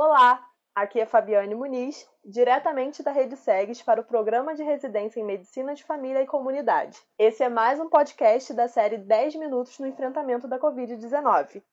Olá, aqui é Fabiane Muniz, diretamente da Rede SEGS para o Programa de Residência em Medicina de Família e Comunidade. Esse é mais um podcast da série 10 Minutos no Enfrentamento da Covid-19.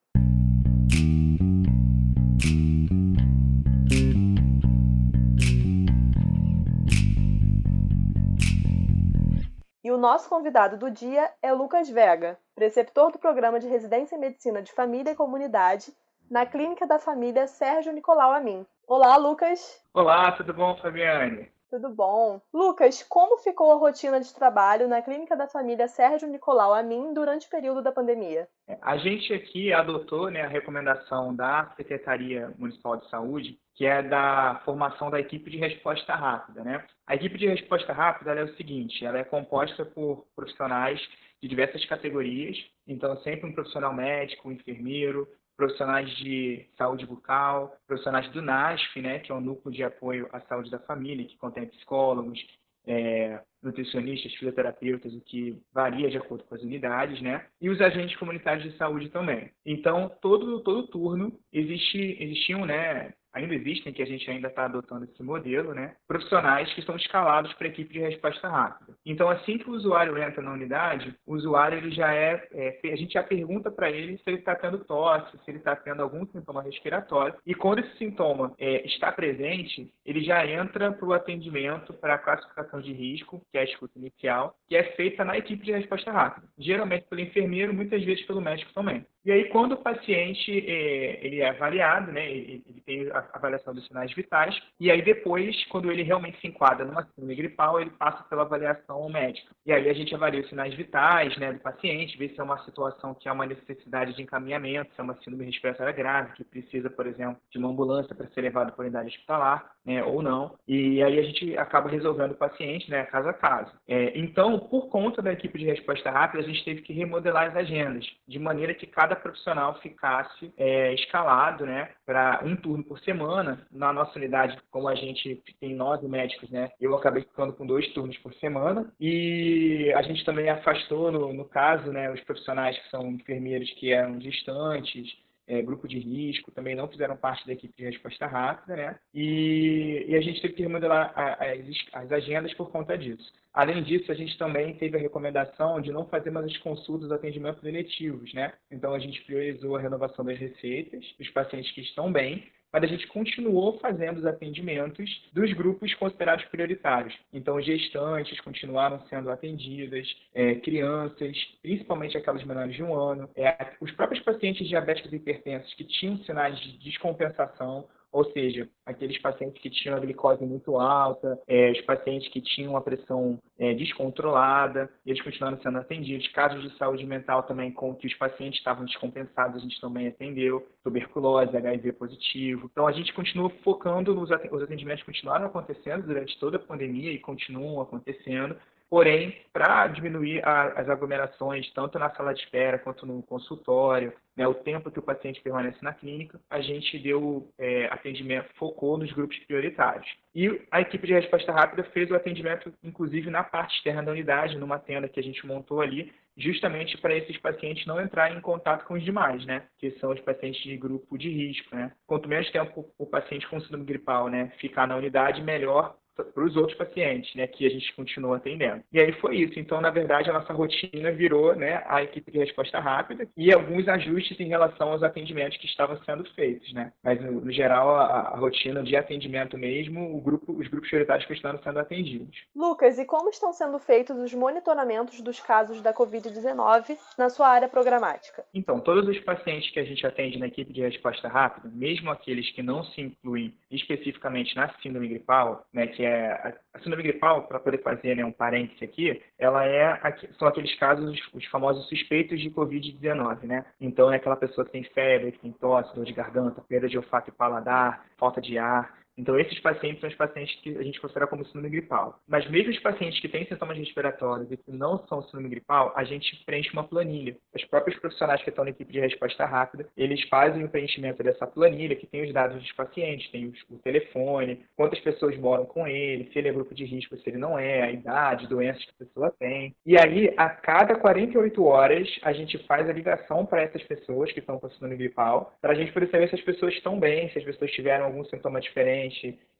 E o nosso convidado do dia é Lucas Vega, preceptor do Programa de Residência em Medicina de Família e Comunidade na Clínica da Família Sérgio Nicolau Amin. Olá, Lucas. Olá, tudo bom, Fabiane? Tudo bom. Lucas, como ficou a rotina de trabalho na Clínica da Família Sérgio Nicolau Amin durante o período da pandemia? A gente aqui adotou né, a recomendação da Secretaria Municipal de Saúde, que é da formação da equipe de resposta rápida. Né? A equipe de resposta rápida é o seguinte, ela é composta por profissionais de diversas categorias, então sempre um profissional médico, um enfermeiro, profissionais de saúde bucal, profissionais do NASF, né, que é o Núcleo de Apoio à Saúde da Família, que contém psicólogos, é, nutricionistas, fisioterapeutas, o que varia de acordo com as unidades, né? E os agentes comunitários de saúde também. Então, todo, todo turno existe, existiam, né, ainda existem, que a gente ainda está adotando esse modelo, né? profissionais que estão escalados para a equipe de resposta rápida. Então, assim que o usuário entra na unidade, o usuário ele já é, é a gente já pergunta para ele se ele está tendo tosse, se ele está tendo algum sintoma respiratório, e quando esse sintoma é, está presente, ele já entra para o atendimento para a classificação de risco, que é a escuta inicial, que é feita na equipe de resposta rápida, geralmente pelo enfermeiro, muitas vezes pelo médico também. E aí, quando o paciente é, ele é avaliado, né, ele, tem a avaliação dos sinais vitais, e aí depois, quando ele realmente se enquadra numa síndrome gripal, ele passa pela avaliação médica. E aí a gente avalia os sinais vitais né, do paciente, vê se é uma situação que há uma necessidade de encaminhamento, se é uma síndrome respiratória grave, que precisa, por exemplo, de uma ambulância para ser levado para a unidade hospitalar, né, ou não. E aí a gente acaba resolvendo o paciente, né, caso a caso. É, então, por conta da equipe de resposta rápida, a gente teve que remodelar as agendas, de maneira que cada profissional ficasse é, escalado, né, para um turno por semana. Na nossa unidade, como a gente tem nove médicos, né, eu acabei ficando com dois turnos por semana. E a gente também afastou, no, no caso, né, os profissionais que são enfermeiros que eram distantes, é, grupo de risco, também não fizeram parte da equipe de resposta rápida, né? E, e a gente teve que remodelar as, as agendas por conta disso. Além disso, a gente também teve a recomendação de não fazer mais as consultas, atendimentos eletivos, né? Então, a gente priorizou a renovação das receitas dos pacientes que estão bem, mas a gente continuou fazendo os atendimentos dos grupos considerados prioritários. Então, gestantes continuaram sendo atendidas, é, crianças, principalmente aquelas menores de um ano, é, os próprios pacientes diabéticos e hipertensos que tinham sinais de descompensação ou seja, aqueles pacientes que tinham a glicose muito alta, é, os pacientes que tinham a pressão é, descontrolada, eles continuaram sendo atendidos. Casos de saúde mental também, com que os pacientes estavam descompensados, a gente também atendeu. Tuberculose, HIV positivo. Então, a gente continua focando nos os atendimentos continuaram acontecendo durante toda a pandemia e continuam acontecendo, Porém, para diminuir a, as aglomerações, tanto na sala de espera quanto no consultório, né, o tempo que o paciente permanece na clínica, a gente deu é, atendimento, focou nos grupos prioritários. E a equipe de resposta rápida fez o atendimento, inclusive, na parte externa da unidade, numa tenda que a gente montou ali, justamente para esses pacientes não entrarem em contato com os demais, né? Que são os pacientes de grupo de risco, né? Quanto menos tempo o paciente com síndrome gripal, né, ficar na unidade, melhor para os outros pacientes, né, que a gente continua atendendo. E aí foi isso. Então, na verdade, a nossa rotina virou, né, a equipe de resposta rápida e alguns ajustes em relação aos atendimentos que estavam sendo feitos, né. Mas no, geral, a, a, rotina de atendimento mesmo, o grupo, os grupos prioritários que estão sendo atendidos. Lucas, e como estão sendo feitos os monitoramentos dos casos da COVID-19 na sua área programática? Então, todos os pacientes que a gente atende na equipe de resposta rápida, mesmo aqueles que não se incluem especificamente na síndrome gripal, né, que é a síndrome gripal, para poder fazer né, um parêntese aqui, ela é são aqueles casos, os famosos suspeitos de Covid-19, né? Então é aquela pessoa que tem febre, que tem tosse, dor de garganta, perda de olfato e paladar, falta de ar, Então, esses pacientes são os pacientes que a gente considera como síndrome gripal. Mas mesmo os pacientes que têm sintomas respiratórios e que não são síndrome gripal, a gente preenche uma planilha. Os próprios profissionais que estão na equipe de resposta rápida, eles fazem o preenchimento dessa planilha, que tem os dados dos pacientes, tem o telefone, quantas pessoas moram com ele, se ele é grupo de risco, se ele não é, a idade, doenças que a pessoa tem. E aí, a cada 48 horas, a gente faz a ligação para essas pessoas que estão com síndrome gripal, para a gente poder saber se as pessoas estão bem, se as pessoas tiveram algum sintoma diferente,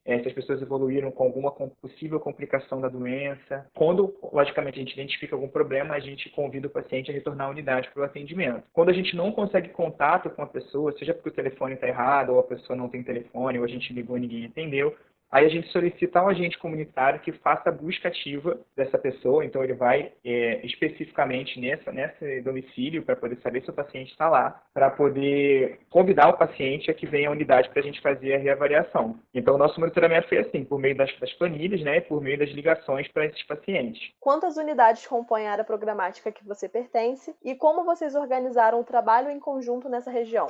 é, se as pessoas evoluíram com alguma possível complicação da doença. Quando, logicamente, a gente identifica algum problema, a gente convida o paciente a retornar à unidade para o atendimento. Quando a gente não consegue contato com a pessoa, seja porque o telefone está errado, ou a pessoa não tem telefone, ou a gente ligou e ninguém entendeu, Aí a gente solicita ao agente comunitário que faça a busca ativa dessa pessoa, então ele vai é, especificamente nessa, nesse domicílio para poder saber se o paciente está lá, para poder convidar o paciente a que venha à unidade para a gente fazer a reavaliação. Então o nosso monitoramento foi assim, por meio das, das planilhas, né, por meio das ligações para esses pacientes. Quantas unidades compõem a área programática que você pertence e como vocês organizaram o trabalho em conjunto nessa região?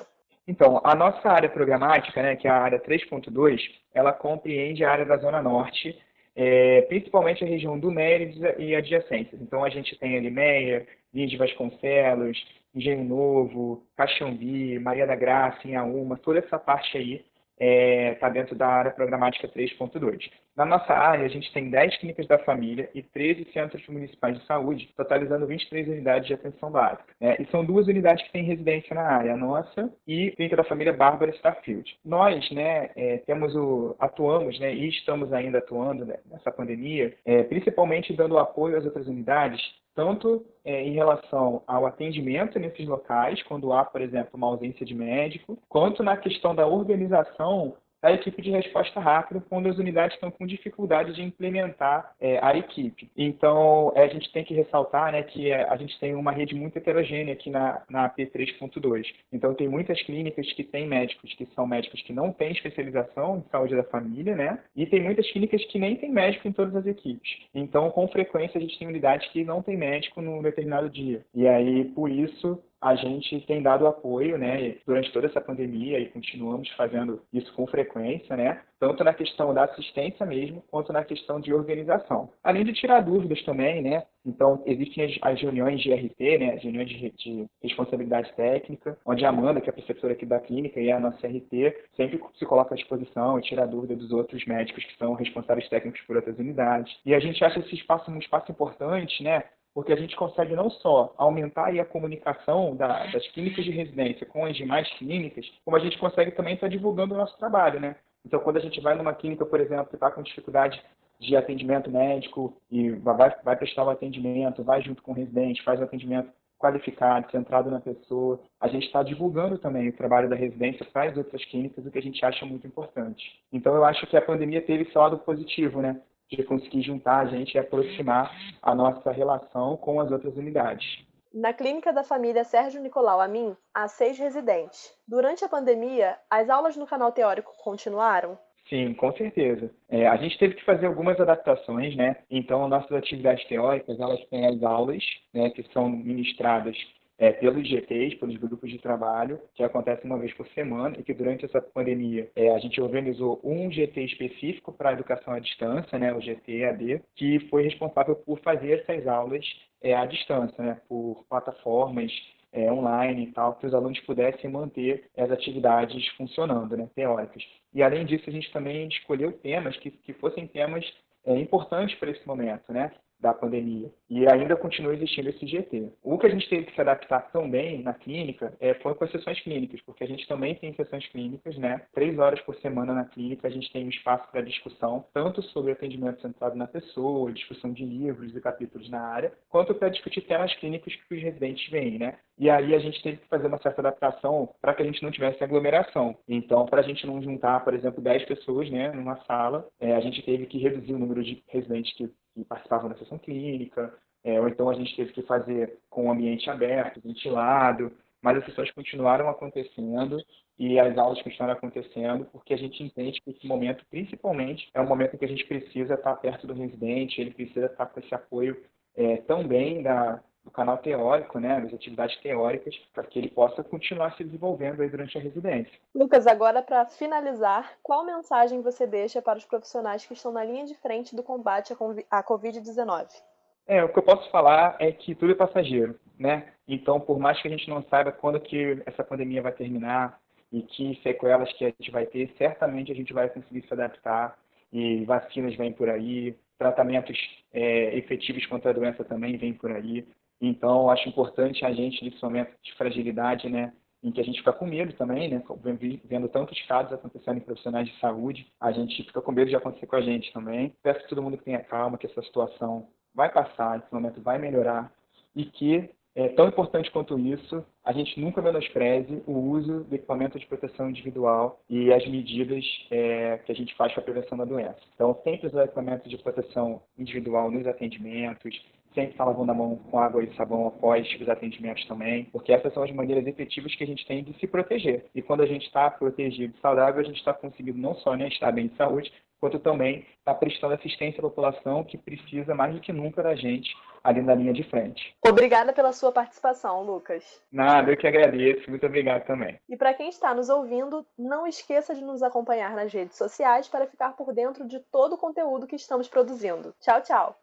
Então, a nossa área programática, né, que é a área 3.2, ela compreende a área da Zona Norte, é, principalmente a região do Mérides e adjacências. Então, a gente tem ali Meia, Linha de Vasconcelos, Engenho Novo, Caxambi, Maria da Graça, Inhaúma, toda essa parte aí está é, tá dentro da área programática 3.2. Na nossa área, a gente tem 10 clínicas da família e 13 centros municipais de saúde, totalizando 23 unidades de atenção básica. Né? E são duas unidades que têm residência na área, a nossa e a clínica da família Bárbara Starfield. Nós, né, é, temos o, atuamos, né, e estamos ainda atuando né, nessa pandemia, é, principalmente dando apoio às outras unidades tanto é, em relação ao atendimento nesses locais, quando há, por exemplo, uma ausência de médico, quanto na questão da organização a equipe de resposta rápida quando as unidades estão com dificuldade de implementar é, a equipe. Então, é, a gente tem que ressaltar né, que é, a gente tem uma rede muito heterogênea aqui na, na P3.2. Então, tem muitas clínicas que têm médicos que são médicos que não têm especialização em saúde da família, né? E tem muitas clínicas que nem têm médico em todas as equipes. Então, com frequência, a gente tem unidades que não tem médico num determinado dia. E aí, por isso, a gente tem dado apoio, né, durante toda essa pandemia e continuamos fazendo isso com frequência, né, tanto na questão da assistência mesmo, quanto na questão de organização. Além de tirar dúvidas também, né, então existem as, as reuniões de RT, né, as reuniões de, de, responsabilidade técnica, onde a Amanda, que é a preceptora aqui da clínica e é a nossa RT, sempre se coloca à disposição e tira dúvida dos outros médicos que são responsáveis técnicos por outras unidades. E a gente acha esse espaço um espaço importante, né, porque a gente consegue não só aumentar a comunicação da, das clínicas de residência com as demais clínicas, como a gente consegue também estar divulgando o nosso trabalho, né? Então, quando a gente vai numa clínica, por exemplo, que está com dificuldade de atendimento médico e vai, vai prestar o um atendimento, vai junto com o residente, faz o um atendimento qualificado, centrado na pessoa. A gente está divulgando também o trabalho da residência para as outras clínicas, o que a gente acha muito importante. Então, eu acho que a pandemia teve esse lado positivo, né? De conseguir juntar a gente e aproximar a nossa relação com as outras unidades. Na clínica da família Sérgio Nicolau Amin, há seis residentes. Durante a pandemia, as aulas no canal teórico continuaram? Sim, com certeza. É, a gente teve que fazer algumas adaptações, né? Então, nossas atividades teóricas, elas têm as aulas, né, que são ministradas é, pelos GTs, pelos grupos de trabalho, que acontece uma vez por semana, e que durante essa pandemia é, a gente organizou um GT específico para a educação à distância, né, o GT-AD, que foi responsável por fazer essas aulas é, à distância, né, por plataformas é, online e tal, que os alunos pudessem manter as atividades funcionando, né, teóricas. E além disso, a gente também escolheu temas que, que fossem temas é, importantes para esse momento, né? da pandemia. E ainda continua existindo esse GT. O que a gente teve que se adaptar também na clínica é, foi com as sessões clínicas, porque a gente também tem sessões clínicas, né? Três horas por semana na clínica, a gente tem um espaço para discussão, tanto sobre atendimento centrado na pessoa, discussão de livros e capítulos na área, quanto para discutir temas clínicos que os residentes vêm, né? E aí a gente teve que fazer uma certa adaptação para que a gente não tivesse aglomeração. Então, para a gente não juntar, por exemplo, 10 pessoas né, numa sala, é, a gente teve que reduzir o número de residentes que que participavam da sessão clínica, é, ou então a gente teve que fazer com o ambiente aberto, ventilado, mas as sessões continuaram acontecendo e as aulas continuaram acontecendo porque a gente entende que esse momento, principalmente, é um momento em que a gente precisa estar perto do residente, ele precisa estar com esse apoio é, também da, do canal teórico, né, das atividades teóricas, para que ele possa continuar se desenvolvendo aí durante a residência. Lucas, agora para finalizar, qual mensagem você deixa para os profissionais que estão na linha de frente do combate à Covid-19? É, o que eu posso falar é que tudo é passageiro, né? Então, por mais que a gente não saiba quando que essa pandemia vai terminar e que sequelas que a gente vai ter, certamente a gente vai conseguir se adaptar e vacinas vêm por aí, tratamentos é, efetivos contra a doença também vêm por aí. Então, acho importante a gente, nesse momento de fragilidade, né, em que a gente fica com medo também, né, vendo tantos casos acontecendo em profissionais de saúde, a gente fica com medo de acontecer com a gente também. Peço a todo mundo que tenha calma, que essa situação vai passar, esse momento vai melhorar e que é, tão importante quanto isso, a gente nunca menospreze o uso do equipamento de proteção individual e as medidas é, que a gente faz para a prevenção da doença. Então, sempre usar equipamento de proteção individual nos atendimentos, sempre estar lavando a mão com água e sabão após os atendimentos também, porque essas são as maneiras efetivas que a gente tem de se proteger. E quando a gente está protegido e saudável, a gente está conseguindo não só né, estar bem de saúde, quanto também estar tá prestando assistência à população que precisa mais do que nunca da gente ali na linha de frente. Obrigada pela sua participação, Lucas. Nada, eu que agradeço. Muito obrigado também. E para quem está nos ouvindo, não esqueça de nos acompanhar nas redes sociais para ficar por dentro de todo o conteúdo que estamos produzindo. Tchau, tchau.